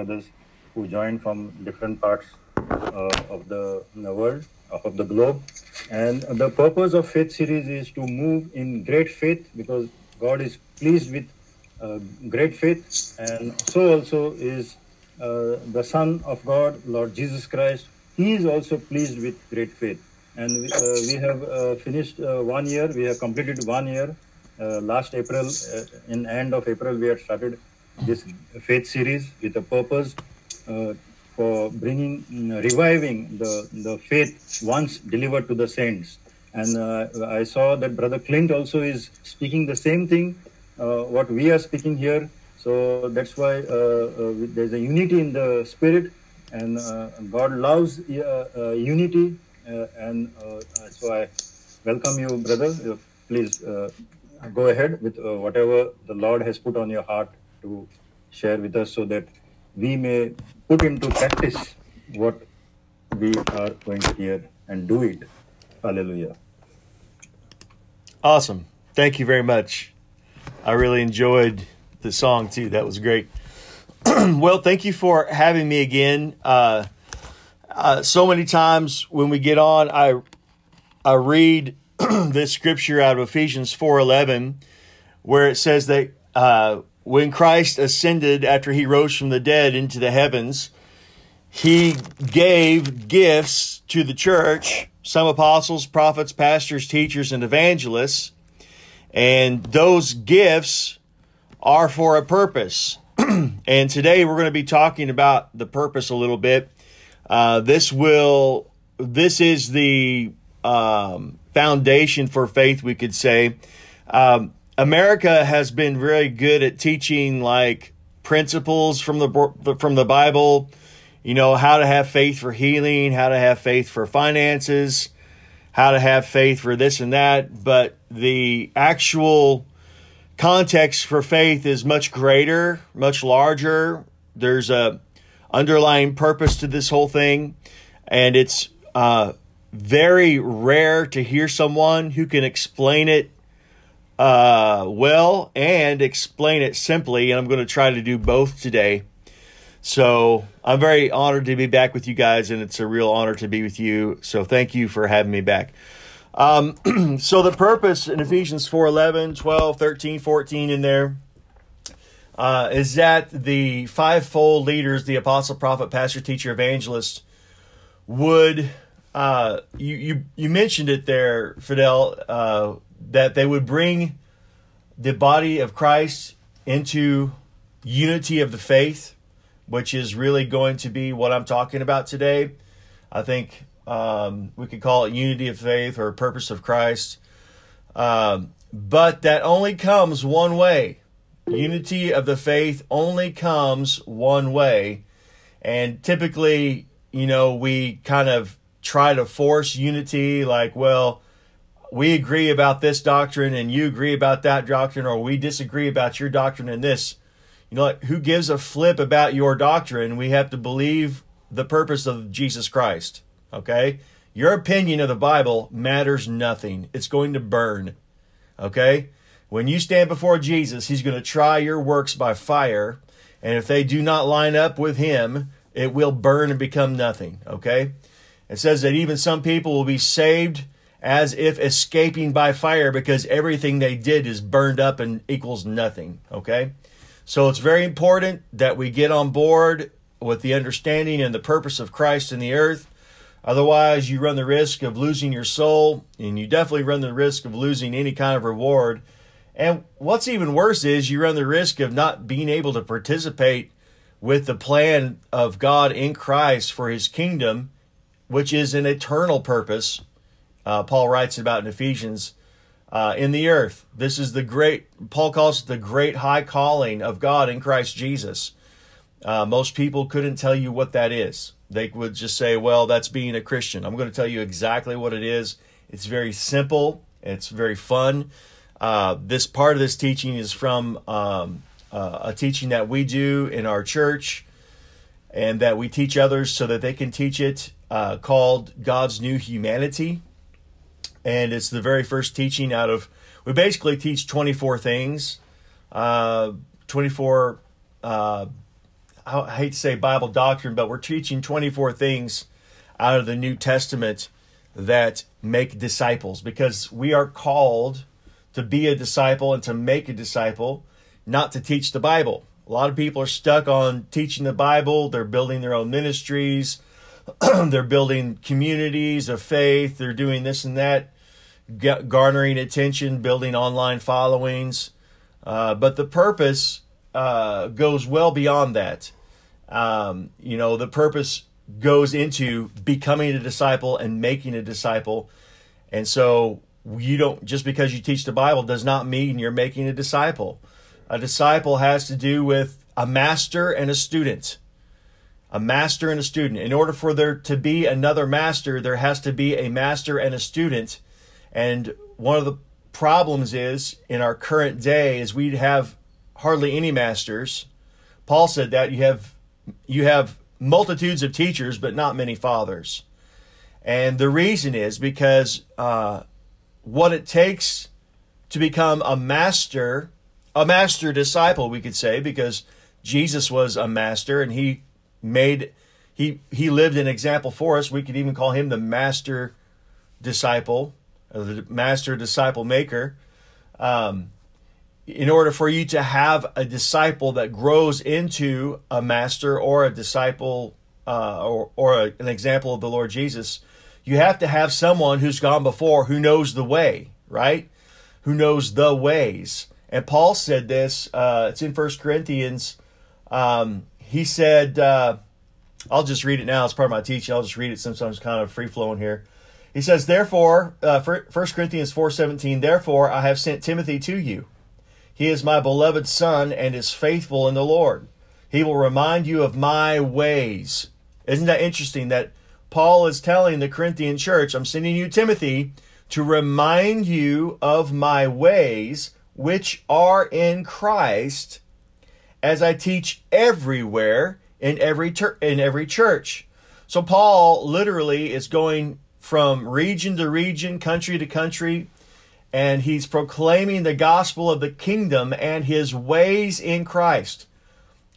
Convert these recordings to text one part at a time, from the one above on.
brothers who joined from different parts uh, of the, world, of the globe. And the purpose of Faith series is to move in great faith because God is pleased with uh, great faith, and so also is uh, the Son of God, Lord Jesus Christ. He is also pleased with great faith. And we, uh, we have uh, finished uh, one year, we have completed one year. Uh, last April, in end of April, we had started this faith series with a purpose uh, for bringing, mm, reviving the, the faith once delivered to the saints. And uh, I saw that Brother Clint also is speaking the same thing uh, what we are speaking here. So that's why uh, uh, there's a unity in the spirit, and uh, God loves unity. and so I welcome you, brother. Please go ahead with whatever the Lord has put on your heart to share with us so that we may put into practice what we are going to hear and do it. Hallelujah. Awesome. Thank you very much. I really enjoyed the song too. That was great. well, thank you for having me again. Uh, uh, so many times when we get on, I I read this scripture out of Ephesians four eleven, where it says that uh, when Christ ascended after he rose from the dead into the heavens, he gave gifts to the church, some apostles, prophets, pastors, teachers, and evangelists and those gifts are for a purpose. and today we're going to be talking about the purpose a little bit. Uh, this will, this is the um, foundation for faith, we could say. Um, America has been very good at teaching like principles from the from the Bible. You know how to have faith for healing, how to have faith for finances, how to have faith for this and that, but the actual context for faith is much greater, much larger. There's a underlying purpose to this whole thing, and it's uh, very rare to hear someone who can explain it uh, well and explain it simply. And I'm going to try to do both today. So I'm very honored to be back with you guys, and it's a real honor to be with you. So thank you for having me back. Um, so the purpose in Ephesians 4 11, 12, 13, 14 in there uh, is that the fivefold leaders, the apostle, prophet, pastor, teacher, evangelist, would uh, you, you you mentioned it there, Fidel, uh, that they would bring the body of Christ into unity of the faith which is really going to be what I'm talking about today. I think um, we could call it unity of faith or purpose of Christ. Um, but that only comes one way. Unity of the faith only comes one way. And typically, you know, we kind of try to force unity, like, well, we agree about this doctrine and you agree about that doctrine, or we disagree about your doctrine and this you know, who gives a flip about your doctrine? We have to believe the purpose of Jesus Christ. Okay? Your opinion of the Bible matters nothing. It's going to burn. Okay? When you stand before Jesus, he's going to try your works by fire. And if they do not line up with him, it will burn and become nothing. Okay? It says that even some people will be saved as if escaping by fire because everything they did is burned up and equals nothing. Okay? So it's very important that we get on board with the understanding and the purpose of Christ in the earth. Otherwise, you run the risk of losing your soul, and you definitely run the risk of losing any kind of reward. And what's even worse is you run the risk of not being able to participate with the plan of God in Christ for his kingdom, which is an eternal purpose. Uh, Paul writes about in Ephesians uh, in the earth. This is the great, Paul calls it the great high calling of God in Christ Jesus. Uh, most people couldn't tell you what that is. They would just say, well, that's being a Christian. I'm going to tell you exactly what it is. It's very simple, it's very fun. Uh, this part of this teaching is from um, uh, a teaching that we do in our church and that we teach others so that they can teach it uh, called God's New Humanity and it's the very first teaching out of. We basically teach 24 things, uh, 24. Uh, I hate to say Bible doctrine, but we're teaching 24 things out of the New Testament that make disciples because we are called to be a disciple and to make a disciple, not to teach the Bible. A lot of people are stuck on teaching the Bible, they're building their own ministries, they're building communities of faith, they're doing this and that, garnering attention, building online followings. Uh, but the purpose uh, goes well beyond that. Um, you know, the purpose goes into becoming a disciple and making a disciple. And so you don't just because you teach the Bible does not mean you're making a disciple. A disciple has to do with a master and a student. A master and a student. In order for there to be another master, there has to be a master and a student. And one of the problems is in our current day is we have hardly any masters. Paul said that you have you have multitudes of teachers, but not many fathers. And the reason is because uh, what it takes to become a master, a master disciple, we could say, because Jesus was a master and he made he he lived an example for us. We could even call him the master disciple, the master disciple maker. Um, in order for you to have a disciple that grows into a master or a disciple uh, or, or a, an example of the Lord Jesus, you have to have someone who's gone before who knows the way, right? Who knows the ways. And Paul said this, uh, it's in First Corinthians. Um, he said, uh, I'll just read it now. It's part of my teaching. I'll just read it since I'm kind of free flowing here. He says, Therefore, uh, 1 Corinthians 4.17, Therefore I have sent Timothy to you he is my beloved Son and is faithful in the Lord. He will remind you of my ways. Isn't that interesting that Paul is telling the Corinthian church, I'm sending you Timothy to remind you of my ways, which are in Christ, as I teach everywhere in every ter- in every church. So Paul literally is going from region to region, country to country, and he's proclaiming the gospel of the kingdom and his ways in Christ.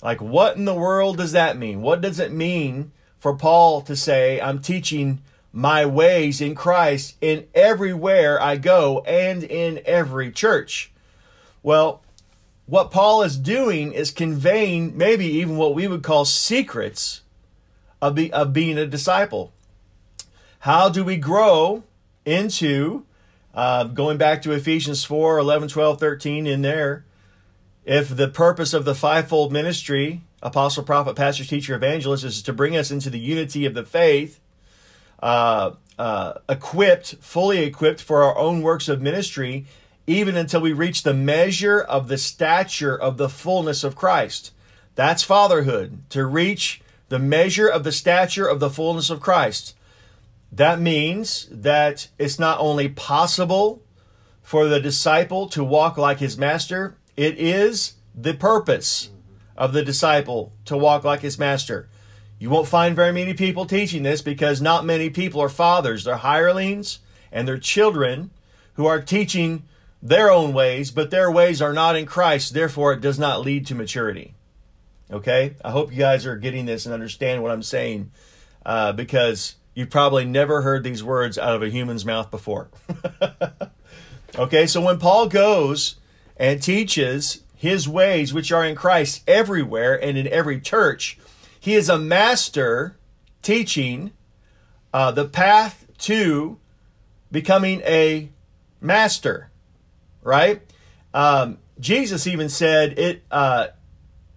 Like, what in the world does that mean? What does it mean for Paul to say, I'm teaching my ways in Christ in everywhere I go and in every church? Well, what Paul is doing is conveying maybe even what we would call secrets of, be, of being a disciple. How do we grow into uh, going back to Ephesians 4 11, 12, 13, in there, if the purpose of the fivefold ministry, apostle, prophet, pastor, teacher, evangelist, is to bring us into the unity of the faith, uh, uh, equipped, fully equipped for our own works of ministry, even until we reach the measure of the stature of the fullness of Christ. That's fatherhood, to reach the measure of the stature of the fullness of Christ. That means that it's not only possible for the disciple to walk like his master, it is the purpose of the disciple to walk like his master. You won't find very many people teaching this because not many people are fathers. They're hirelings and they're children who are teaching their own ways, but their ways are not in Christ. Therefore, it does not lead to maturity. Okay? I hope you guys are getting this and understand what I'm saying uh, because You've probably never heard these words out of a human's mouth before. okay, so when Paul goes and teaches his ways, which are in Christ everywhere and in every church, he is a master teaching uh, the path to becoming a master, right? Um, Jesus even said it uh,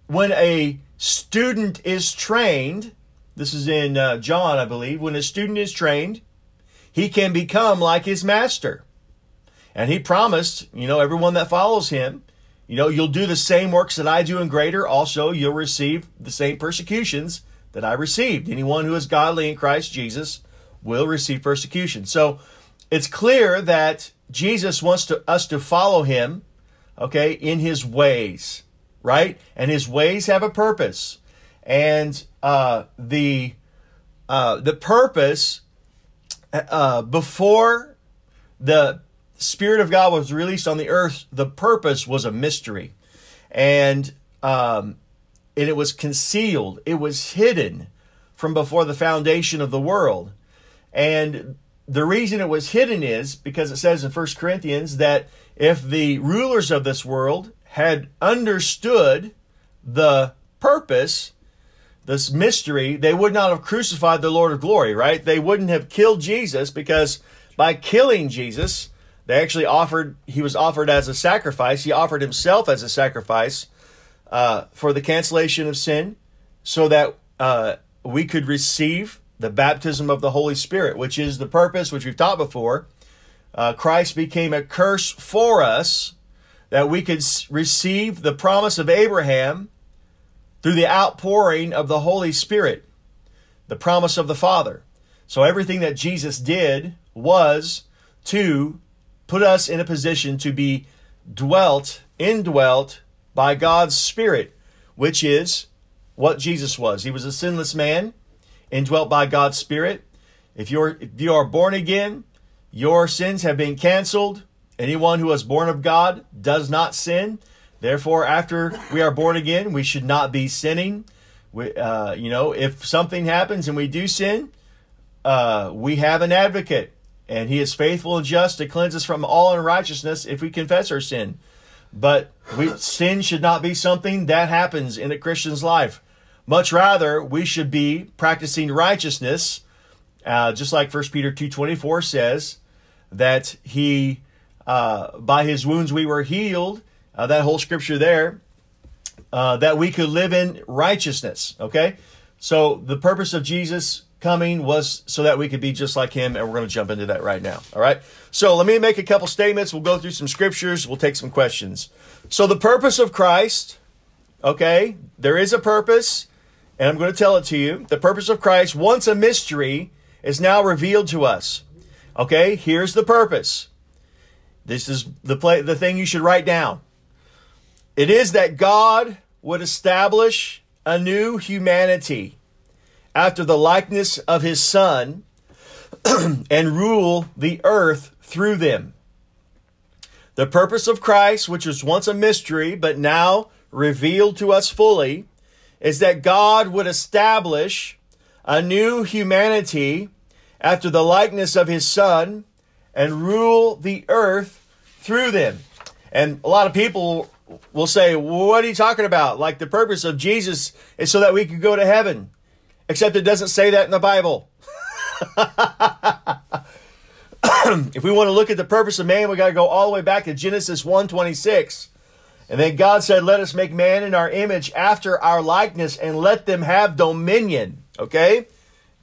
when a student is trained this is in uh, John, I believe. When a student is trained, he can become like his master. And he promised, you know, everyone that follows him, you know, you'll do the same works that I do and greater. Also, you'll receive the same persecutions that I received. Anyone who is godly in Christ Jesus will receive persecution. So it's clear that Jesus wants to, us to follow him, okay, in his ways, right? And his ways have a purpose. And uh, the uh, the purpose uh, before the Spirit of God was released on the earth, the purpose was a mystery, and um, and it was concealed, it was hidden from before the foundation of the world. And the reason it was hidden is because it says in 1 Corinthians that if the rulers of this world had understood the purpose, this mystery, they would not have crucified the Lord of glory, right? They wouldn't have killed Jesus because by killing Jesus, they actually offered, he was offered as a sacrifice. He offered himself as a sacrifice uh, for the cancellation of sin so that uh, we could receive the baptism of the Holy Spirit, which is the purpose, which we've taught before. Uh, Christ became a curse for us that we could receive the promise of Abraham through the outpouring of the Holy Spirit, the promise of the Father. So everything that Jesus did was to put us in a position to be dwelt, indwelt by God's Spirit, which is what Jesus was. He was a sinless man, indwelt by God's Spirit. If you're if you are born again, your sins have been canceled. Anyone who is born of God does not sin. Therefore, after we are born again, we should not be sinning. We, uh, you know, if something happens and we do sin, uh, we have an advocate, and he is faithful and just to cleanse us from all unrighteousness if we confess our sin. But we, sin should not be something that happens in a Christian's life. Much rather, we should be practicing righteousness, uh, just like 1 Peter 2.24 says, that he, uh, by his wounds we were healed, uh, that whole scripture there, uh, that we could live in righteousness. Okay? So the purpose of Jesus coming was so that we could be just like him, and we're going to jump into that right now. All right? So let me make a couple statements. We'll go through some scriptures, we'll take some questions. So the purpose of Christ, okay, there is a purpose, and I'm going to tell it to you. The purpose of Christ, once a mystery, is now revealed to us. Okay, here's the purpose. This is the play, the thing you should write down. It is that God would establish a new humanity after the likeness of his Son and rule the earth through them. The purpose of Christ, which was once a mystery but now revealed to us fully, is that God would establish a new humanity after the likeness of his Son and rule the earth through them. And a lot of people will say, What are you talking about? Like the purpose of Jesus is so that we can go to heaven. Except it doesn't say that in the Bible. if we want to look at the purpose of man, we got to go all the way back to Genesis 1:26. And then God said, "Let us make man in our image after our likeness and let them have dominion." Okay?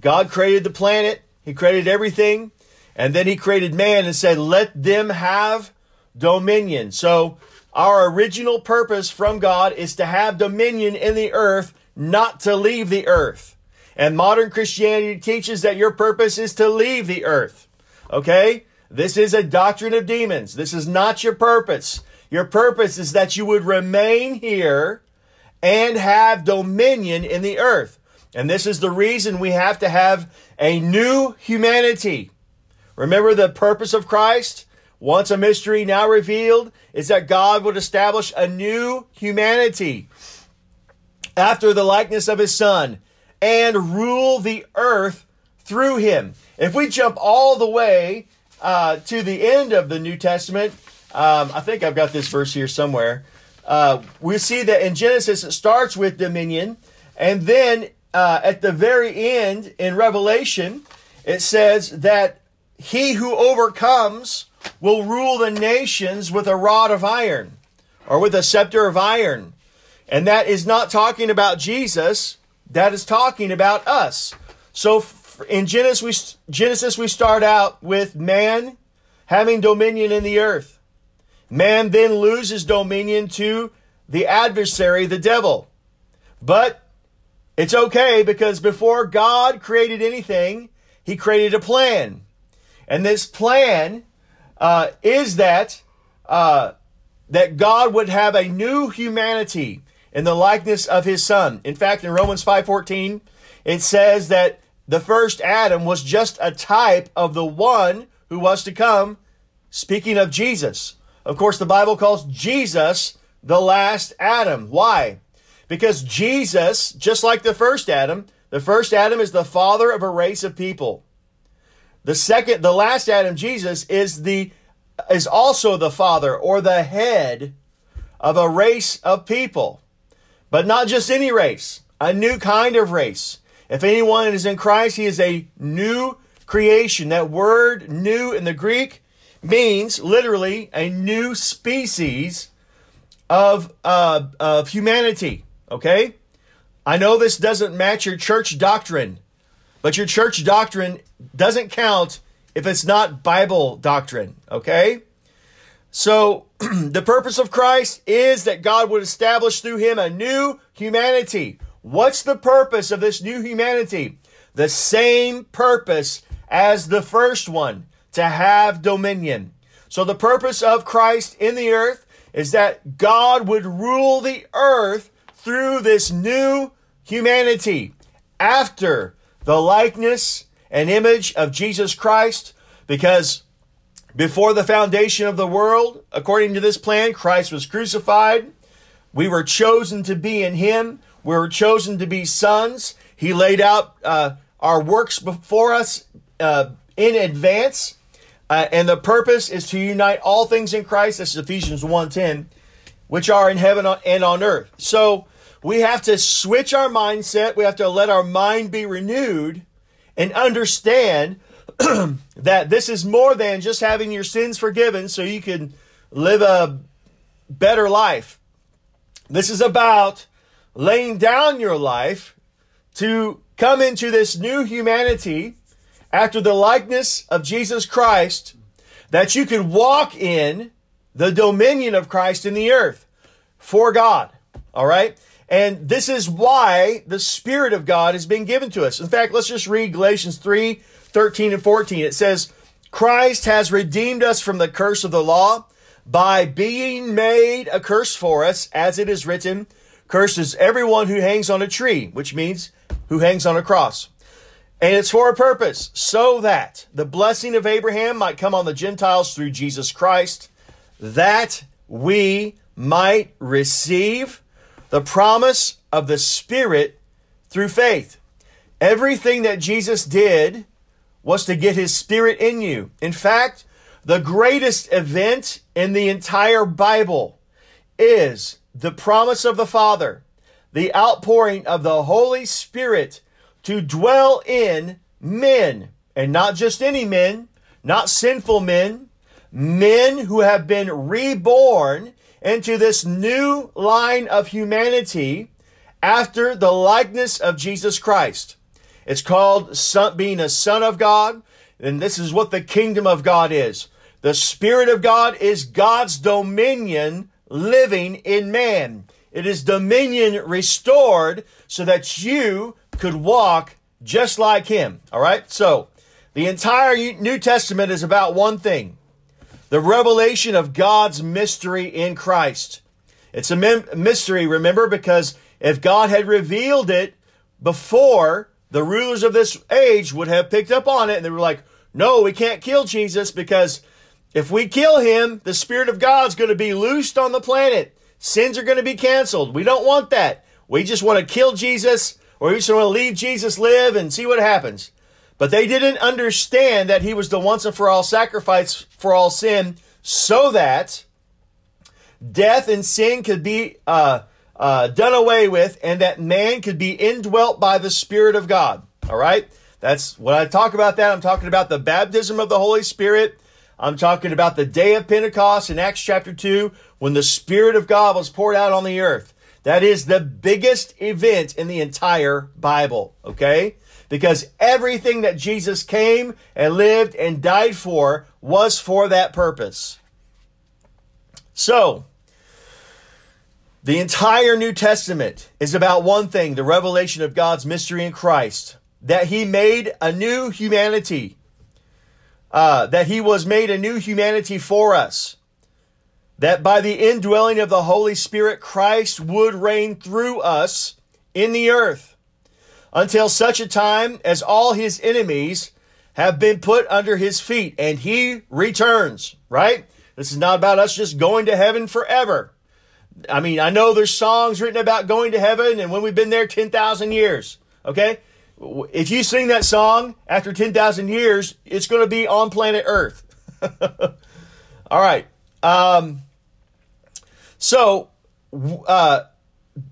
God created the planet, he created everything, and then he created man and said, "Let them have dominion." So, our original purpose from God is to have dominion in the earth, not to leave the earth. And modern Christianity teaches that your purpose is to leave the earth. Okay? This is a doctrine of demons. This is not your purpose. Your purpose is that you would remain here and have dominion in the earth. And this is the reason we have to have a new humanity. Remember the purpose of Christ? Once a mystery, now revealed, is that God would establish a new humanity after the likeness of his Son and rule the earth through him. If we jump all the way uh, to the end of the New Testament, um, I think I've got this verse here somewhere. Uh, we see that in Genesis it starts with dominion, and then uh, at the very end in Revelation it says that he who overcomes will rule the nations with a rod of iron or with a scepter of iron. And that is not talking about Jesus, that is talking about us. So in Genesis we, Genesis, we start out with man having dominion in the earth. Man then loses dominion to the adversary, the devil. But it's okay because before God created anything, he created a plan. And this plan uh, is that uh, that God would have a new humanity in the likeness of his son. In fact, in Romans 5:14, it says that the first Adam was just a type of the one who was to come, speaking of Jesus. Of course, the Bible calls Jesus the last Adam. Why? Because Jesus, just like the first Adam, the first Adam is the father of a race of people. The second, the last Adam, Jesus, is the is also the father or the head of a race of people. But not just any race, a new kind of race. If anyone is in Christ, he is a new creation. That word new in the Greek means literally a new species of, uh, of humanity. Okay? I know this doesn't match your church doctrine, but your church doctrine doesn't count if it's not Bible doctrine. Okay? So, the purpose of Christ is that God would establish through him a new humanity. What's the purpose of this new humanity? The same purpose as the first one to have dominion. So, the purpose of Christ in the earth is that God would rule the earth through this new humanity after the likeness and image of Jesus Christ because before the foundation of the world, according to this plan, Christ was crucified. We were chosen to be in Him. We were chosen to be sons. He laid out uh, our works before us uh, in advance. Uh, and the purpose is to unite all things in Christ. This is Ephesians 1.10, which are in heaven and on earth. So we have to switch our mindset. We have to let our mind be renewed and understand that this is more than just having your sins forgiven so you can live a better life. This is about laying down your life to come into this new humanity after the likeness of Jesus Christ that you could walk in the dominion of Christ in the earth for God. All right? And this is why the Spirit of God has been given to us. In fact, let's just read Galatians 3 13 and 14. It says, Christ has redeemed us from the curse of the law by being made a curse for us, as it is written, curses everyone who hangs on a tree, which means who hangs on a cross. And it's for a purpose, so that the blessing of Abraham might come on the Gentiles through Jesus Christ, that we might receive the promise of the Spirit through faith. Everything that Jesus did was to get his Spirit in you. In fact, the greatest event in the entire Bible is the promise of the Father, the outpouring of the Holy Spirit to dwell in men, and not just any men, not sinful men, men who have been reborn into this new line of humanity after the likeness of Jesus Christ. It's called son, being a son of God, and this is what the kingdom of God is. The Spirit of God is God's dominion living in man. It is dominion restored so that you could walk just like Him. All right? So, the entire New Testament is about one thing the revelation of God's mystery in Christ. It's a mystery, remember, because if God had revealed it before, the rulers of this age would have picked up on it and they were like, no, we can't kill Jesus because if we kill him, the Spirit of God's going to be loosed on the planet. Sins are going to be canceled. We don't want that. We just want to kill Jesus or we just want to leave Jesus live and see what happens. But they didn't understand that he was the once and for all sacrifice for all sin so that death and sin could be uh, uh, done away with and that man could be indwelt by the Spirit of God. All right? That's when I talk about that. I'm talking about the baptism of the Holy Spirit. I'm talking about the day of Pentecost in Acts chapter 2 when the Spirit of God was poured out on the earth. That is the biggest event in the entire Bible. Okay? because everything that Jesus came and lived and died for was for that purpose. So, the entire New Testament is about one thing the revelation of God's mystery in Christ, that He made a new humanity, uh, that He was made a new humanity for us, that by the indwelling of the Holy Spirit, Christ would reign through us in the earth until such a time as all his enemies have been put under his feet and he returns, right? This is not about us just going to heaven forever. I mean, I know there's songs written about going to heaven and when we've been there 10,000 years. Okay? If you sing that song after 10,000 years, it's going to be on planet Earth. All right. Um, so, uh,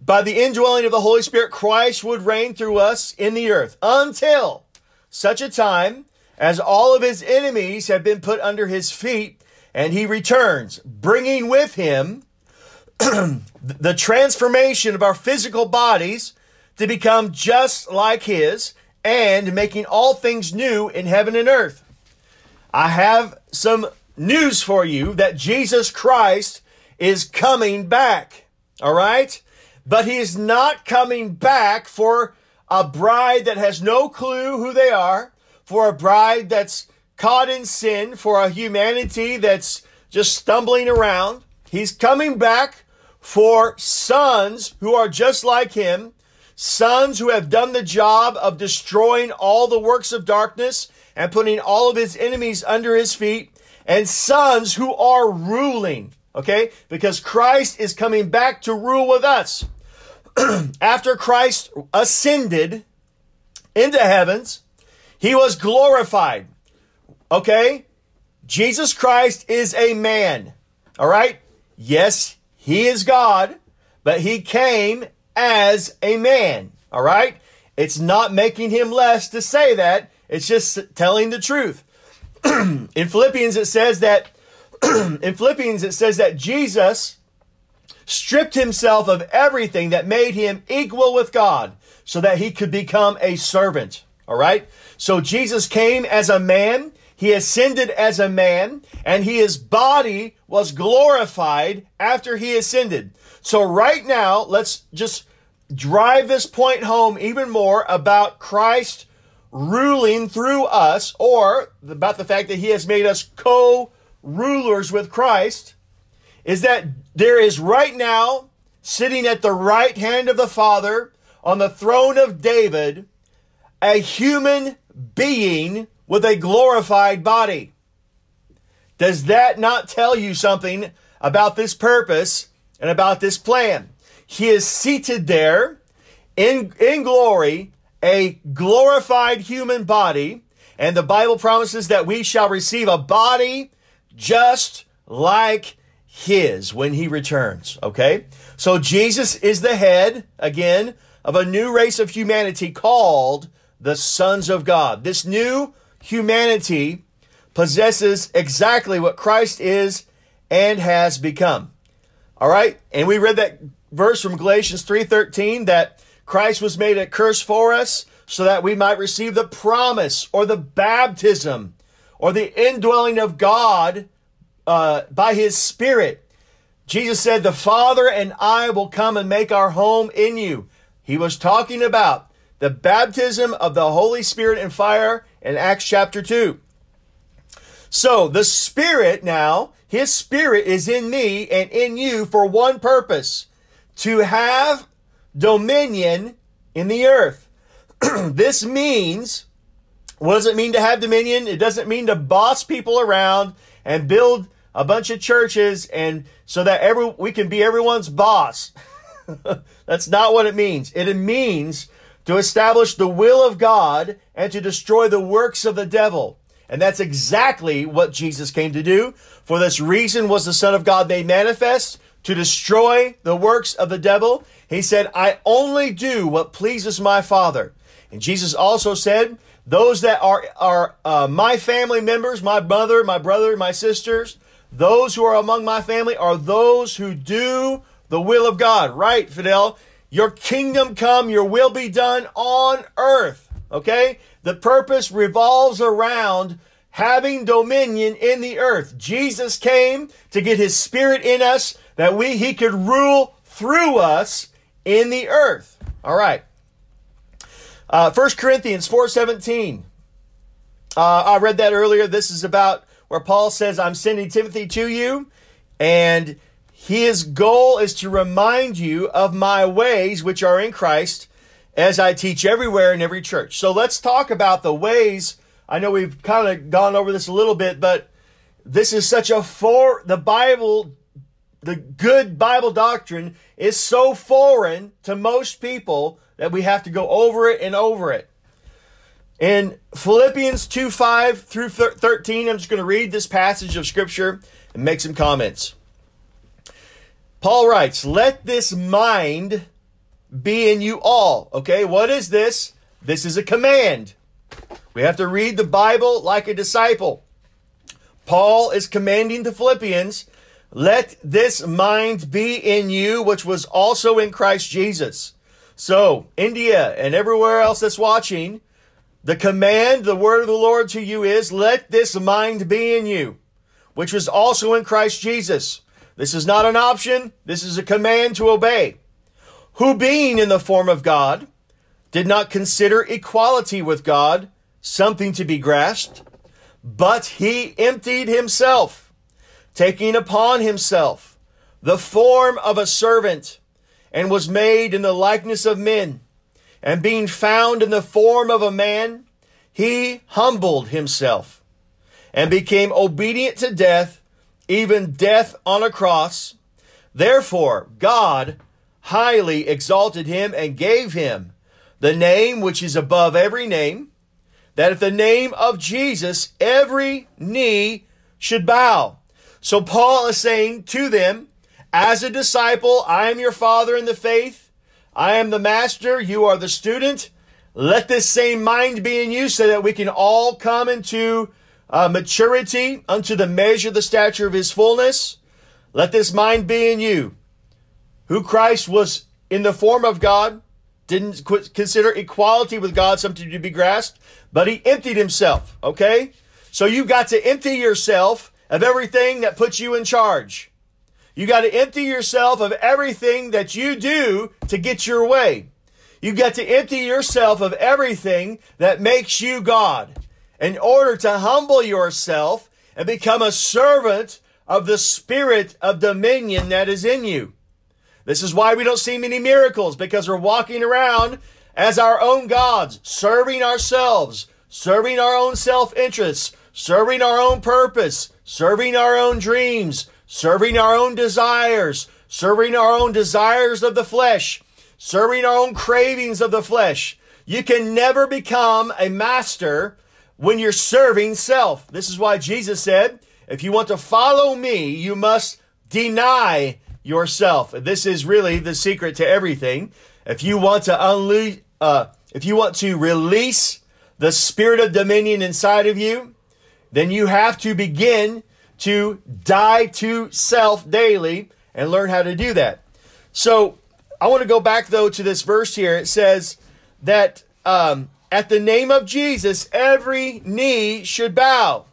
by the indwelling of the Holy Spirit, Christ would reign through us in the earth until such a time as all of his enemies have been put under his feet and he returns, bringing with him the transformation of our physical bodies to become just like his and making all things new in heaven and earth. I have some news for you that Jesus Christ is coming back. All right? But he is not coming back for a bride that has no clue who they are, for a bride that's caught in sin, for a humanity that's just stumbling around. He's coming back for sons who are just like him, sons who have done the job of destroying all the works of darkness and putting all of his enemies under his feet, and sons who are ruling. Okay? Because Christ is coming back to rule with us. After Christ ascended into heavens, he was glorified. Okay? Jesus Christ is a man. All right? Yes, he is God, but he came as a man. All right? It's not making him less to say that. It's just telling the truth. in Philippians, it says that, in Philippians, it says that Jesus stripped himself of everything that made him equal with God so that he could become a servant. All right? So Jesus came as a man. He ascended as a man and his body was glorified after he ascended. So right now, let's just drive this point home even more about Christ ruling through us or about the fact that he has made us co-rulers with Christ is that there is right now sitting at the right hand of the Father on the throne of David a human being with a glorified body. Does that not tell you something about this purpose and about this plan? He is seated there in, in glory, a glorified human body, and the Bible promises that we shall receive a body just like his when he returns. Okay? So Jesus is the head, again, of a new race of humanity called the sons of God. This new humanity possesses exactly what Christ is and has become. All right? And we read that verse from Galatians 3:13 that Christ was made a curse for us so that we might receive the promise or the baptism or the indwelling of God uh, by his Spirit. Jesus said, The Father and I will come and make our home in you. He was talking about the baptism of the Holy Spirit and fire in Acts chapter 2. So the Spirit now, His Spirit is in me and in you for one purpose to have dominion in the earth. this means, what does it mean to have dominion? It doesn't mean to boss people around and build a bunch of churches and so that every we can be everyone's boss. That's not what it means. It means to establish the will of God and to destroy the works of the devil. And that's exactly what Jesus came to do. For this reason was the Son of God made manifest to destroy the works of the devil. He said, I only do what pleases my Father. And Jesus also said, those that are, are uh, my family members, my mother, my brother, my sisters, those who are among my family are those who do the will of God. Right, Fidel? Your kingdom come, your will be done on earth. Okay? The purpose revolves around having dominion in the earth. Jesus came to get his spirit in us that we he could rule through us in the earth. All right. Uh, 1 Corinthians 4.17. Uh, I read that earlier. This is about where Paul says, I'm sending Timothy to you, and his goal is to remind you of my ways which are in Christ as I teach everywhere in every church. So let's talk about the ways. I know we've kind of gone over this a little bit, but this is such a for the Bible the good Bible doctrine is so foreign to most people that we have to go over it and over it. In Philippians 2 5 through 13, I'm just going to read this passage of Scripture and make some comments. Paul writes, Let this mind be in you all. Okay, what is this? This is a command. We have to read the Bible like a disciple. Paul is commanding the Philippians, let this mind be in you, which was also in Christ Jesus. So, India and everywhere else that's watching, the command, the word of the Lord to you is, let this mind be in you, which was also in Christ Jesus. This is not an option. This is a command to obey. Who being in the form of God, did not consider equality with God something to be grasped, but he emptied himself, taking upon himself the form of a servant, and was made in the likeness of men. And being found in the form of a man, he humbled himself and became obedient to death, even death on a cross. Therefore, God highly exalted him and gave him the name which is above every name, that at the name of Jesus every knee should bow. So Paul is saying to them, as a disciple, I am your father in the faith. I am the master. You are the student. Let this same mind be in you so that we can all come into uh, maturity unto the measure, the stature of his fullness. Let this mind be in you who Christ was in the form of God, didn't consider equality with God something to be grasped, but he emptied himself. Okay? So you've got to empty yourself of everything that puts you in charge. You got to empty yourself of everything that you do to get your way. You got to empty yourself of everything that makes you God in order to humble yourself and become a servant of the spirit of dominion that is in you. This is why we don't see many miracles because we're walking around as our own gods, serving ourselves, serving our own self interests, serving our own purpose, serving our own dreams, serving our own desires, serving our own desires of the flesh, serving our own cravings of the flesh. You can never become a master when you're serving self. This is why Jesus said, if you want to follow me, you must deny yourself. This is really the secret to everything. If you want to unleash, uh, if you want to release the spirit of dominion inside of you, then you have to begin to die to self daily and learn how to do that. So I want to go back though to this verse here. It says that um, at the name of Jesus, every knee should bow.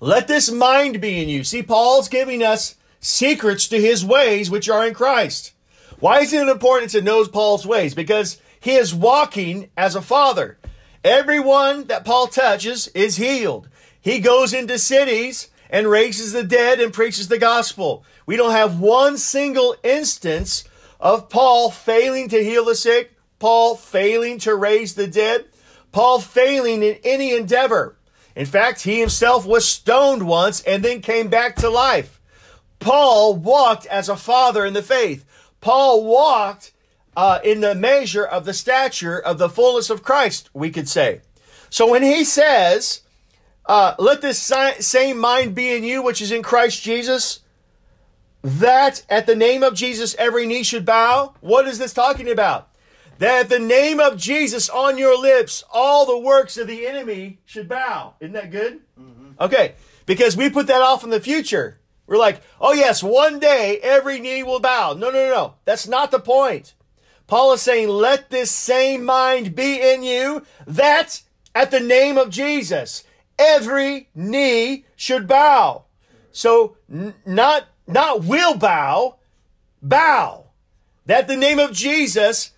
Let this mind be in you. See, Paul's giving us secrets to his ways which are in Christ. Why is it important to know Paul's ways? Because he is walking as a father. Everyone that Paul touches is healed. He goes into cities and raises the dead and preaches the gospel. We don't have one single instance of Paul failing to heal the sick, Paul failing to raise the dead, Paul failing in any endeavor. In fact, he himself was stoned once and then came back to life. Paul walked as a father in the faith. Paul walked uh, in the measure of the stature of the fullness of Christ, we could say. So when he says, uh, let this same mind be in you, which is in Christ Jesus, that at the name of Jesus every knee should bow, what is this talking about? That at the name of Jesus on your lips, all the works of the enemy should bow. Isn't that good? Mm-hmm. Okay, because we put that off in the future. We're like, oh yes, one day every knee will bow. No, no, no. That's not the point. Paul is saying, let this same mind be in you that at the name of Jesus, every knee should bow. So n- not, not will bow, bow. That the name of Jesus,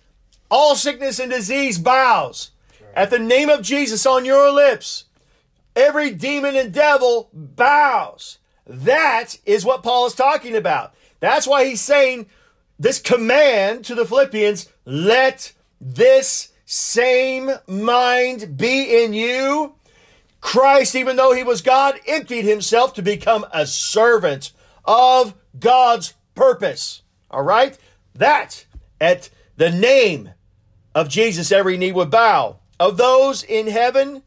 all sickness and disease bows. At the name of Jesus on your lips, every demon and devil bows. That is what Paul is talking about. That's why he's saying this command to the Philippians let this same mind be in you. Christ, even though he was God, emptied himself to become a servant of God's purpose. All right? That at the name of Jesus, every knee would bow of those in heaven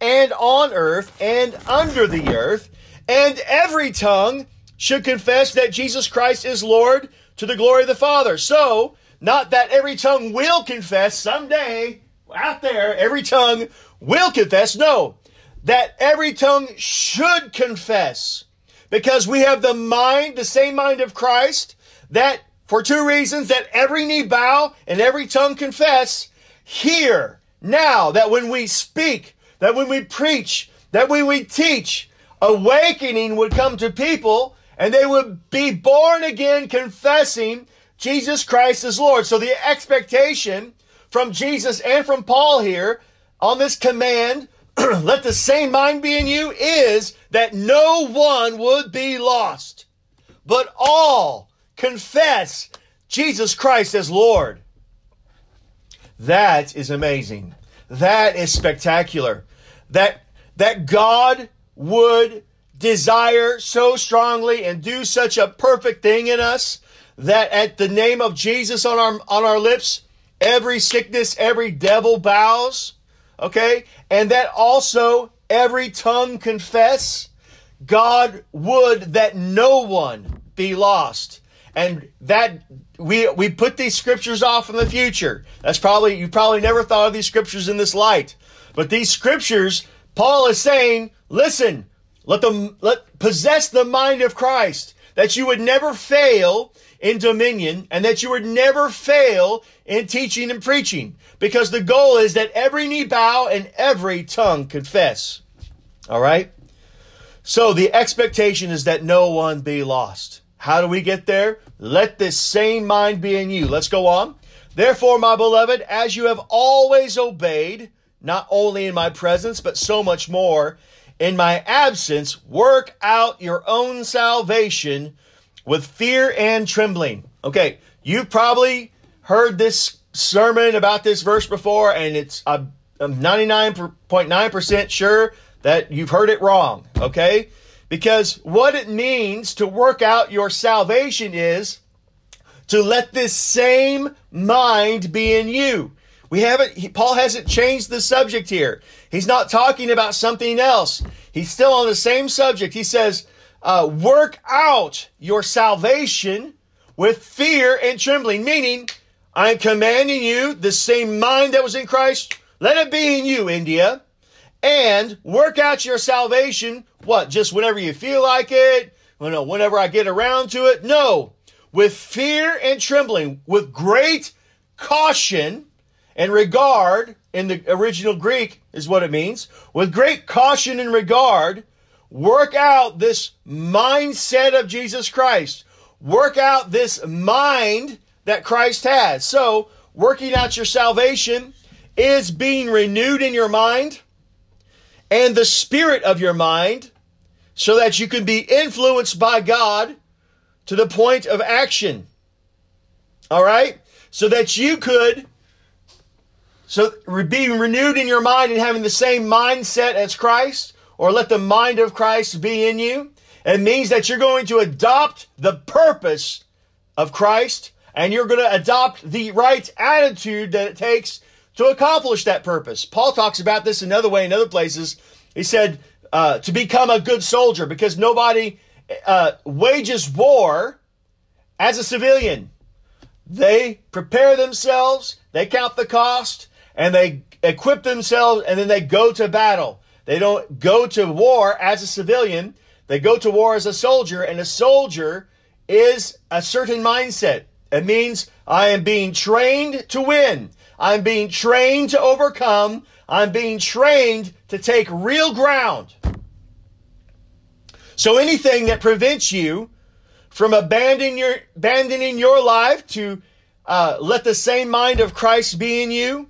and on earth and under the earth, and every tongue should confess that Jesus Christ is Lord to the glory of the Father. So, not that every tongue will confess someday out there, every tongue will confess. No, that every tongue should confess because we have the mind, the same mind of Christ, that for two reasons, that every knee bow and every tongue confess here, now, that when we speak, that when we preach, that when we teach, awakening would come to people and they would be born again confessing Jesus Christ as Lord. So the expectation from Jesus and from Paul here on this command, let the same mind be in you, is that no one would be lost, but all confess Jesus Christ as Lord. That is amazing. That is spectacular. That that God would desire so strongly and do such a perfect thing in us that at the name of Jesus on our on our lips, every sickness, every devil bows. Okay? And that also every tongue confess God would that no one be lost. And that we we put these scriptures off in the future. That's probably you probably never thought of these scriptures in this light. But these scriptures, Paul is saying, listen, let them let possess the mind of Christ, that you would never fail in dominion and that you would never fail in teaching and preaching. Because the goal is that every knee bow and every tongue confess. All right? So the expectation is that no one be lost. How do we get there? Let this same mind be in you. Let's go on. Therefore, my beloved, as you have always obeyed, not only in my presence, but so much more in my absence, work out your own salvation with fear and trembling. Okay, you've probably heard this sermon about this verse before, and it's I'm 99.9% sure that you've heard it wrong. Okay, because what it means to work out your salvation is to let this same mind be in you. We haven't, Paul hasn't changed the subject here. He's not talking about something else. He's still on the same subject. He says, uh, work out your salvation with fear and trembling, meaning I'm commanding you the same mind that was in Christ, let it be in you, India, and work out your salvation. What? Just whenever you feel like it? Whenever I get around to it? No. With fear and trembling, with great caution, and regard in the original Greek is what it means. With great caution and regard, work out this mindset of Jesus Christ. Work out this mind that Christ has. So, working out your salvation is being renewed in your mind and the spirit of your mind so that you can be influenced by God to the point of action. All right? So that you could so being renewed in your mind and having the same mindset as Christ, or let the mind of Christ be in you, it means that you're going to adopt the purpose of Christ and you're going to adopt the right attitude that it takes to accomplish that purpose. Paul talks about this another way in other places. He said uh, to become a good soldier because nobody uh, wages war as a civilian. They prepare themselves, they count the cost, and they equip themselves and then they go to battle. They don't go to war as a civilian. They go to war as a soldier, and a soldier is a certain mindset. It means I am being trained to win. I'm being trained to overcome. I'm being trained to take real ground. So anything that prevents you from abandoning your, abandoning your life to uh, let the same mind of Christ be in you,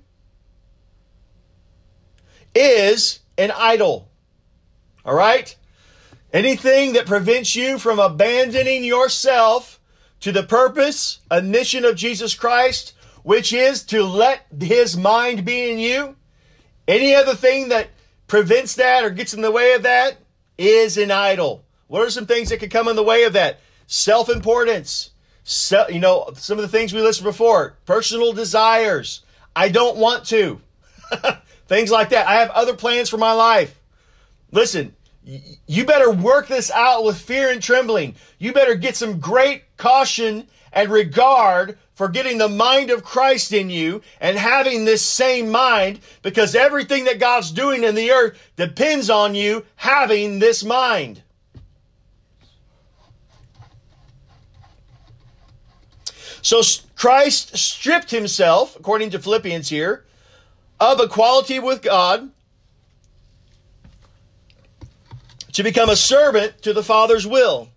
is an idol. All right? Anything that prevents you from abandoning yourself to the purpose and mission of Jesus Christ, which is to let his mind be in you, any other thing that prevents that or gets in the way of that is an idol. What are some things that could come in the way of that? self importance, se- you know, some of the things we listed before, personal desires. I don't want to. things like that. I have other plans for my life. Listen, you better work this out with fear and trembling. You better get some great caution and regard for getting the mind of Christ in you and having this same mind because everything that God's doing in the earth depends on you having this mind. So Christ stripped himself, according to Philippians here, of equality with God to become a servant to the Father's will.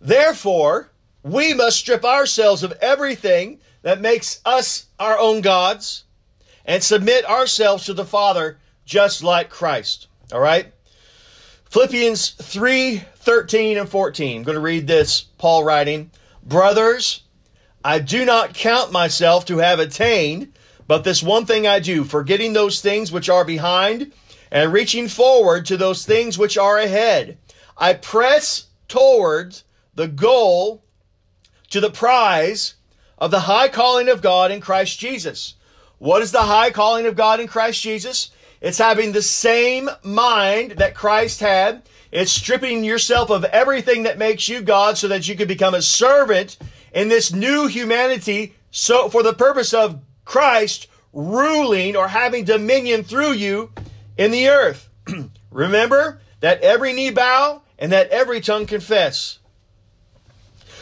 Therefore, we must strip ourselves of everything that makes us our own gods and submit ourselves to the Father just like Christ. All right? Philippians 3 13 and 14. I'm going to read this. Paul writing, Brothers, I do not count myself to have attained, but this one thing I do, forgetting those things which are behind and reaching forward to those things which are ahead. I press towards the goal to the prize of the high calling of God in Christ Jesus. What is the high calling of God in Christ Jesus? It's having the same mind that Christ had. It's stripping yourself of everything that makes you God so that you can become a servant in this new humanity so for the purpose of Christ ruling or having dominion through you in the earth. Remember that every knee bow and that every tongue confess.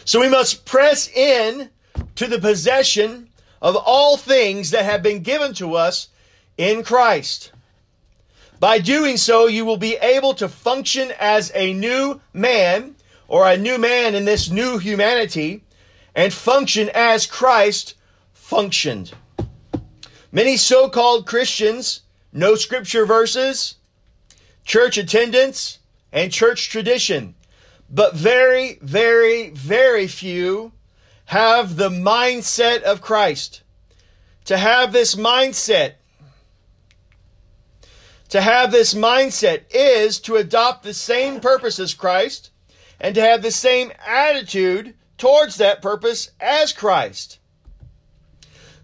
So we must press in to the possession of all things that have been given to us in Christ. By doing so, you will be able to function as a new man or a new man in this new humanity and function as Christ functioned. Many so called Christians know scripture verses, church attendance, and church tradition. But very, very, very few have the mindset of Christ. To have this mindset, to have this mindset is to adopt the same purpose as Christ and to have the same attitude towards that purpose as Christ.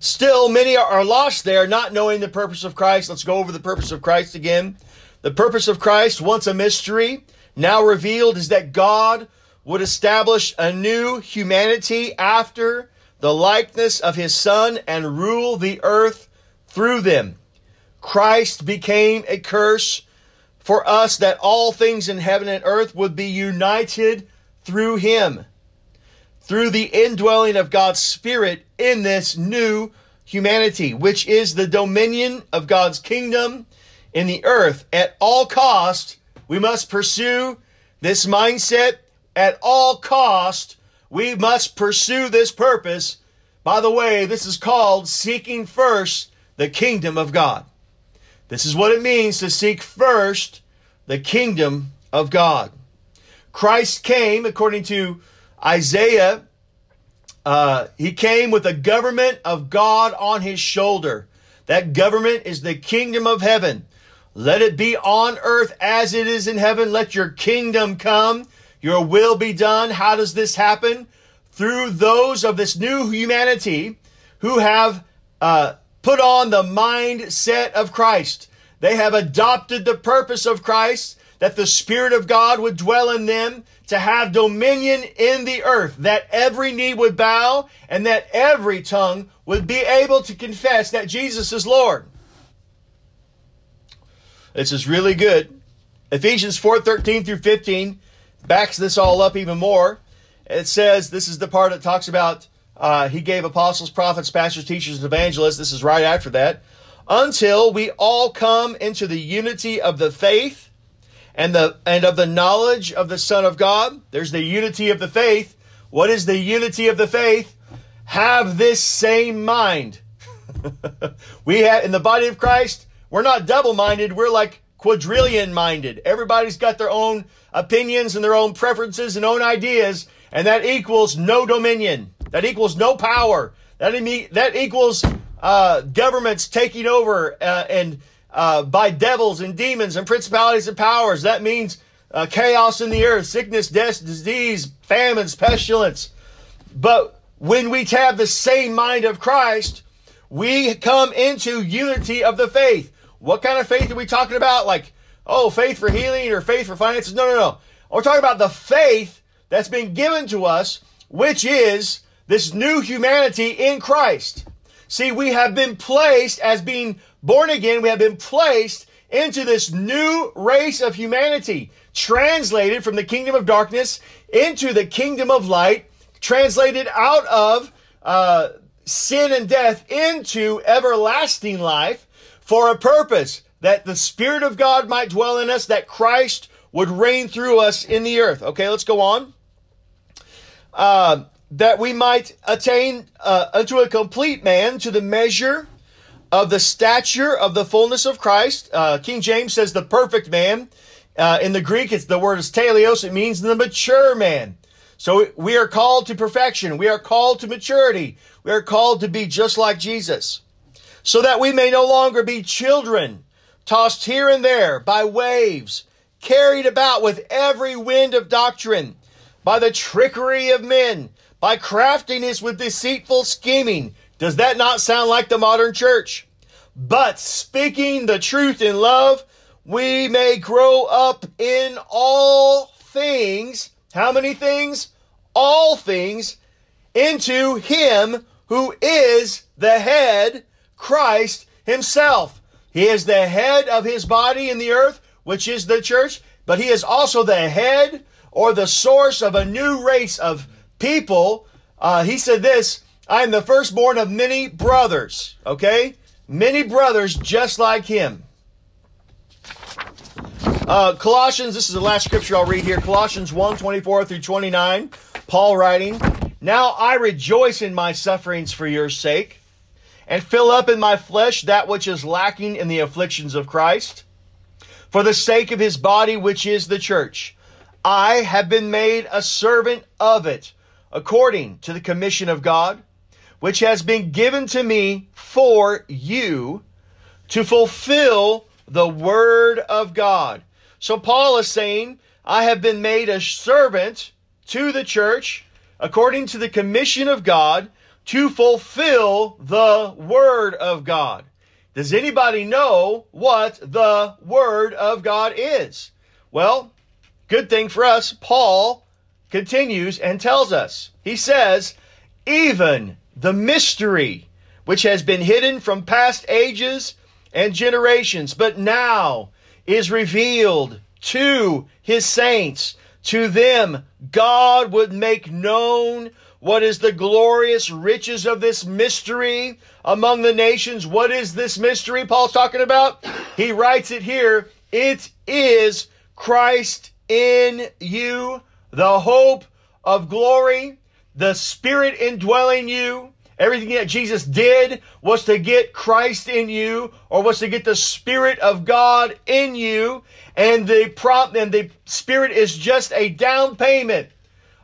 Still, many are lost there, not knowing the purpose of Christ. Let's go over the purpose of Christ again. The purpose of Christ, once a mystery, now revealed, is that God would establish a new humanity after the likeness of his Son and rule the earth through them. Christ became a curse for us that all things in heaven and earth would be united through him through the indwelling of God's Spirit in this new humanity, which is the dominion of God's kingdom in the earth. At all cost, we must pursue this mindset. At all cost, we must pursue this purpose. By the way, this is called seeking first the kingdom of God. This is what it means to seek first the kingdom of God. Christ came, according to Isaiah, uh, he came with a government of God on his shoulder. That government is the kingdom of heaven. Let it be on earth as it is in heaven. Let your kingdom come. Your will be done. How does this happen? Through those of this new humanity who have uh, put on the mindset of Christ. They have adopted the purpose of Christ that the Spirit of God would dwell in them to have dominion in the earth, that every knee would bow and that every tongue would be able to confess that Jesus is Lord. This is really good. Ephesians 4 13 through 15 backs this all up even more. It says, this is the part that talks about uh, he gave apostles, prophets, pastors, teachers, and evangelists. This is right after that. Until we all come into the unity of the faith and the and of the knowledge of the Son of God. There's the unity of the faith. What is the unity of the faith? Have this same mind. we have in the body of Christ, we're not double-minded, we're like quadrillion minded. Everybody's got their own opinions and their own preferences and own ideas, and that equals no dominion. That equals no power. That, that equals uh, governments taking over uh, and uh, by devils and demons and principalities and powers. That means uh, chaos in the earth, sickness, death, disease, famines, pestilence. But when we have the same mind of Christ, we come into unity of the faith. What kind of faith are we talking about? Like, oh, faith for healing or faith for finances? No, no, no. We're talking about the faith that's been given to us, which is this new humanity in Christ. See, we have been placed as being born again, we have been placed into this new race of humanity, translated from the kingdom of darkness into the kingdom of light, translated out of uh, sin and death into everlasting life for a purpose that the Spirit of God might dwell in us, that Christ would reign through us in the earth. Okay, let's go on. Uh, that we might attain uh, unto a complete man to the measure of the stature of the fullness of Christ. Uh, King James says the perfect man. Uh, in the Greek, it's the word is teleos. It means the mature man. So we are called to perfection. We are called to maturity. We are called to be just like Jesus. So that we may no longer be children, tossed here and there by waves, carried about with every wind of doctrine, by the trickery of men, by craftiness with deceitful scheming. Does that not sound like the modern church? But speaking the truth in love, we may grow up in all things. How many things? All things into Him who is the head, Christ Himself. He is the head of His body in the earth, which is the church, but He is also the head or the source of a new race of people. Uh, he said this I am the firstborn of many brothers. Okay? Many brothers just like him. Uh, Colossians, this is the last scripture I'll read here. Colossians 1 24 through 29. Paul writing, Now I rejoice in my sufferings for your sake, and fill up in my flesh that which is lacking in the afflictions of Christ, for the sake of his body, which is the church. I have been made a servant of it according to the commission of God, which has been given to me for you to fulfill the word of God. So Paul is saying, I have been made a servant to the church according to the commission of God to fulfill the word of God. Does anybody know what the word of God is? Well, good thing for us, Paul continues and tells us. He says, even the mystery which has been hidden from past ages and generations, but now is revealed to his saints. To them, God would make known what is the glorious riches of this mystery among the nations. What is this mystery Paul's talking about? He writes it here. It is Christ in you the hope of glory, the Spirit indwelling you. Everything that Jesus did was to get Christ in you or was to get the Spirit of God in you. And the prompt and the Spirit is just a down payment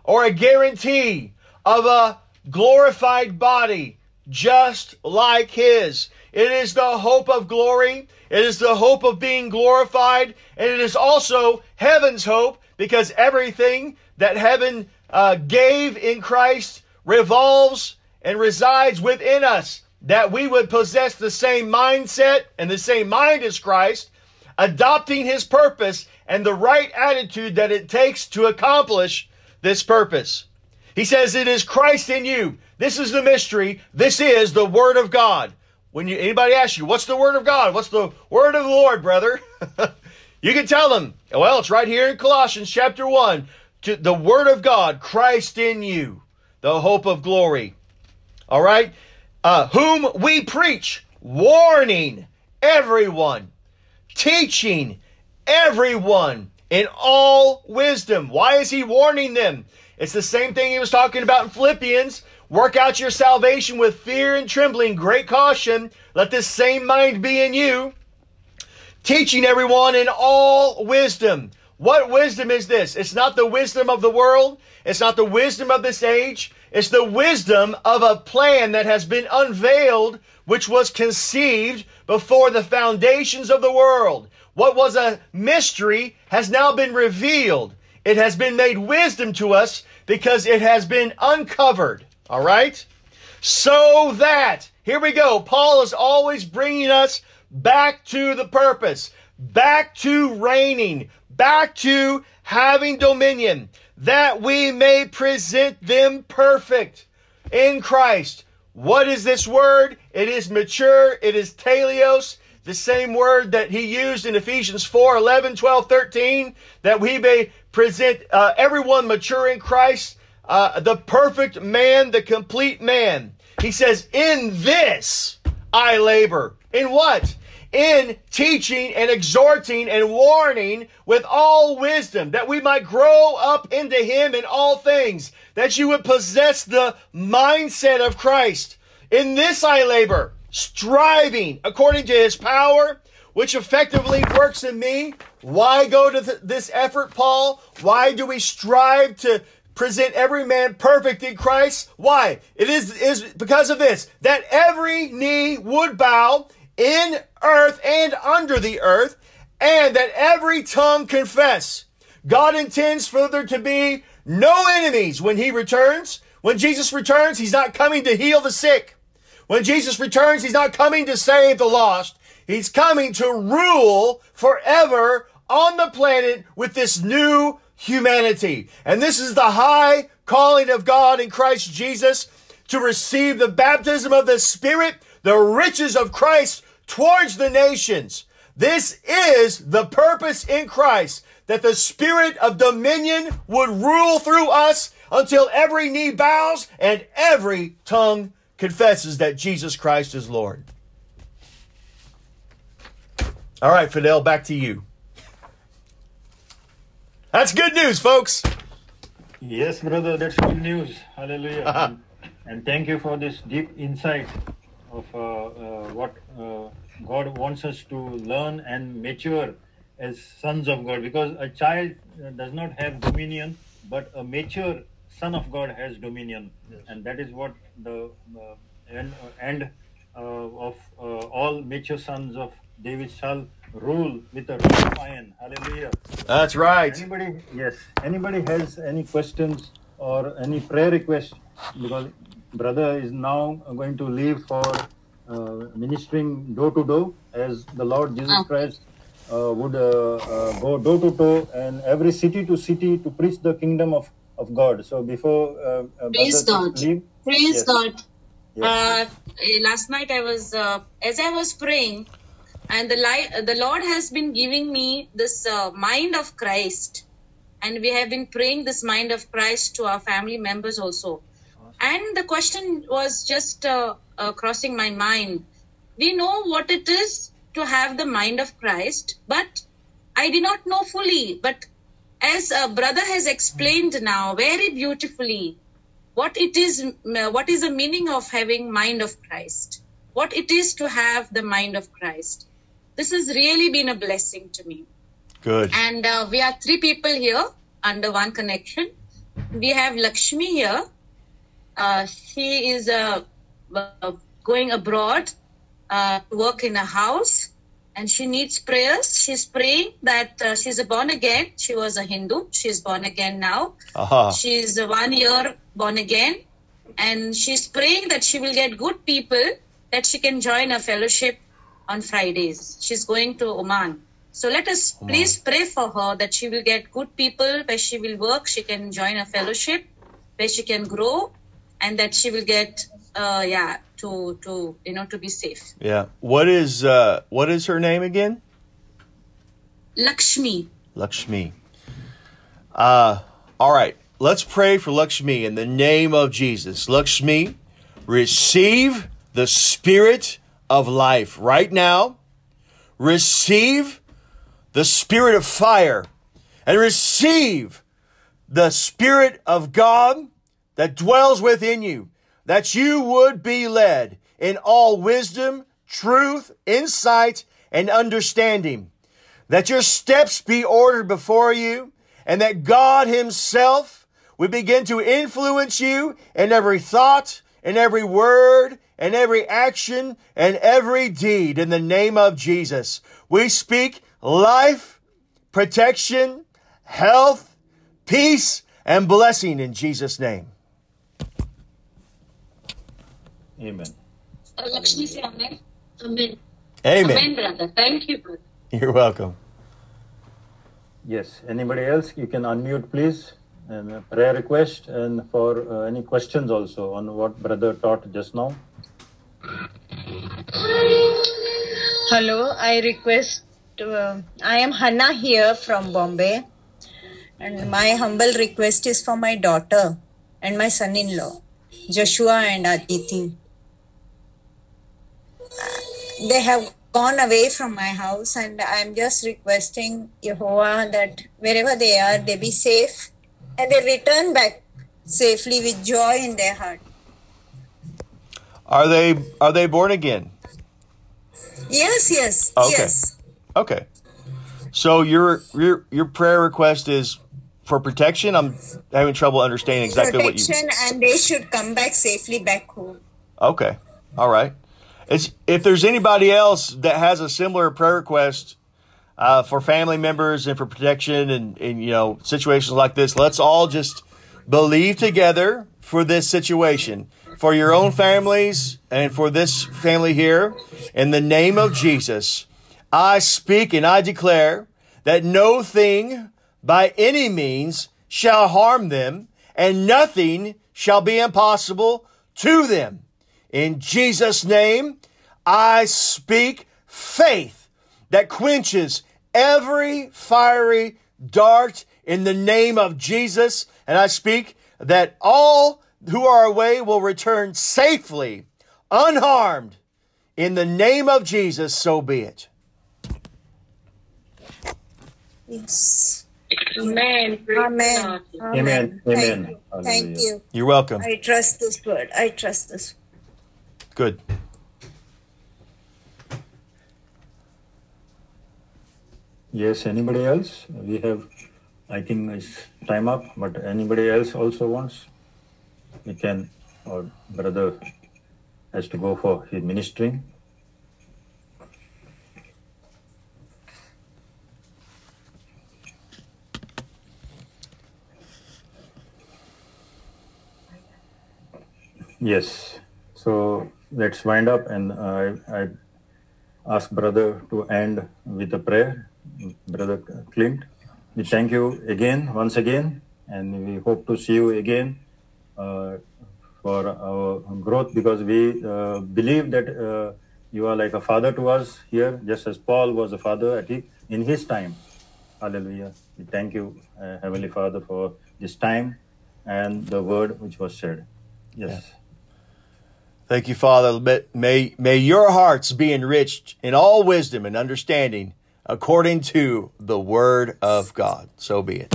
or a guarantee of a glorified body just like His. It is the hope of glory. It is the hope of being glorified. And it is also heaven's hope because everything that heaven uh, gave in Christ revolves and resides within us. That we would possess the same mindset and the same mind as Christ, adopting his purpose and the right attitude that it takes to accomplish this purpose. He says it is Christ in you. This is the mystery. This is the word of God. When you, anybody asks you, what's the word of God? What's the word of the Lord, brother? you can tell them, well, it's right here in Colossians chapter 1 to the Word of God, Christ in you, the hope of glory. All right? Uh, whom we preach, warning everyone, teaching everyone in all wisdom. Why is he warning them? It's the same thing he was talking about in Philippians. Work out your salvation with fear and trembling, great caution. Let this same mind be in you. Teaching everyone in all wisdom what wisdom is this? It's not the wisdom of the world. It's not the wisdom of this age. It's the wisdom of a plan that has been unveiled, which was conceived before the foundations of the world. What was a mystery has now been revealed. It has been made wisdom to us because it has been uncovered. All right? So that, here we go. Paul is always bringing us back to the purpose, back to reigning, back to having dominion, that we may present them perfect in Christ. What is this word? It is mature, it is teleos, the same word that he used in Ephesians 4 11, 12, 13, that we may present uh, everyone mature in Christ, uh, the perfect man, the complete man. He says, In this I labor. In what? In teaching and exhorting and warning with all wisdom, that we might grow up into Him in all things, that you would possess the mindset of Christ. In this I labor, striving according to His power, which effectively works in me. Why go to th- this effort, Paul? Why do we strive to present every man perfect in Christ? Why? It is, is because of this, that every knee would bow in earth and under the earth, and that every tongue confess. God intends for there to be no enemies when he returns. When Jesus returns, he's not coming to heal the sick. When Jesus returns, he's not coming to save the lost. He's coming to rule forever on the planet with this new humanity. And this is the high calling of God in Christ Jesus to receive the baptism of the Spirit, the riches of Christ towards the nations. This is the purpose in Christ that the spirit of dominion would rule through us until every knee bows and every tongue confesses that Jesus Christ is Lord. All right, Fidel, back to you. That's good news, folks. Yes, brother, that's good news. Hallelujah. and, and thank you for this deep insight of uh, uh, what uh, God wants us to learn and mature as sons of God because a child does not have dominion, but a mature son of God has dominion, yes. and that is what the uh, end, end uh, of uh, all mature sons of David shall rule with a rod of iron. Hallelujah. That's right. Anybody? Yes. Anybody has any questions or any prayer requests? Because brother is now going to leave for uh, ministering door to door as the Lord Jesus oh. Christ uh, would uh, uh, go door to door and every city to city to preach the kingdom of, of God. So before uh, uh, praise God, leave, praise yes. God. Yes. Eh, last night I was as I was praying, and the light, the Lord has been giving me this mind of Christ and we have been praying this mind of Christ to our family members also. And the question was just uh, uh, crossing my mind. We know what it is to have the mind of Christ, but I did not know fully. But as a brother has explained now very beautifully, what it is, what is the meaning of having mind of Christ, what it is to have the mind of Christ. This has really been a blessing to me. Good. And uh, we are three people here under one connection. We have Lakshmi here. Uh, she is uh, going abroad uh, to work in a house and she needs prayers. She's praying that uh, she's a born again. She was a Hindu. She's born again now. Uh-huh. She's one year born again. And she's praying that she will get good people that she can join a fellowship on Fridays. She's going to Oman. So let us please pray for her that she will get good people where she will work. She can join a fellowship where she can grow and that she will get uh, yeah, to to you know to be safe. Yeah. What is uh what is her name again? Lakshmi. Lakshmi. Uh all right. Let's pray for Lakshmi in the name of Jesus. Lakshmi, receive the spirit of life right now. Receive the spirit of fire and receive the spirit of God that dwells within you that you would be led in all wisdom, truth, insight, and understanding, that your steps be ordered before you, and that God Himself would begin to influence you in every thought, in every word, in every action and every deed in the name of Jesus. We speak life, protection, health, peace, and blessing in Jesus' name. Amen. Lakshmi say amen. Amen. Amen. Amen, brother. Thank you, brother. You're welcome. Yes. Anybody else? You can unmute, please. And a prayer request and for uh, any questions also on what brother taught just now. Hello, I request. Uh, I am Hannah here from Bombay, and my humble request is for my daughter and my son-in-law, Joshua and Aditi. They have gone away from my house, and I'm just requesting Jehovah that wherever they are, they be safe and they return back safely with joy in their heart. Are they are they born again? Yes, yes, Okay. yes. Okay. So your your your prayer request is for protection. I'm having trouble understanding exactly what you. Protection, and they should come back safely back home. Okay. All right. It's if there's anybody else that has a similar prayer request uh, for family members and for protection and, and you know situations like this, let's all just believe together for this situation, for your own families and for this family here. In the name of Jesus, I speak and I declare that no thing by any means shall harm them, and nothing shall be impossible to them. In Jesus' name, I speak faith that quenches every fiery dart in the name of Jesus. And I speak that all who are away will return safely, unharmed. In the name of Jesus, so be it. Yes. Amen. Praise the Amen. Amen. Thank Amen. you. Thank you. You're welcome. I trust this word. I trust this. Good. Yes. Anybody else? We have. I think it's time up. But anybody else also wants? We can. Or brother has to go for his ministering. Yes. So let's wind up, and I, I ask brother to end with a prayer. Brother Clint, we thank you again, once again, and we hope to see you again uh, for our growth because we uh, believe that uh, you are like a father to us here, just as Paul was a father at in his time. Hallelujah. We thank you, uh, Heavenly Father, for this time and the word which was said. Yes. Thank you, Father. May- May, may your hearts be enriched in all wisdom and understanding according to the word of God. So be it.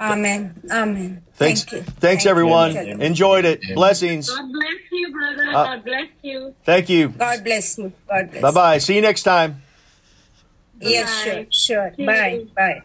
Amen. Amen. Thanks, Thank you. thanks Thank everyone. You. Enjoyed it. Blessings. God bless you, brother. Uh, God bless you. Thank you. God bless you. God bless Bye bye. See you next time. you. Yes, sure. Bye. Sure. Bye. Bye.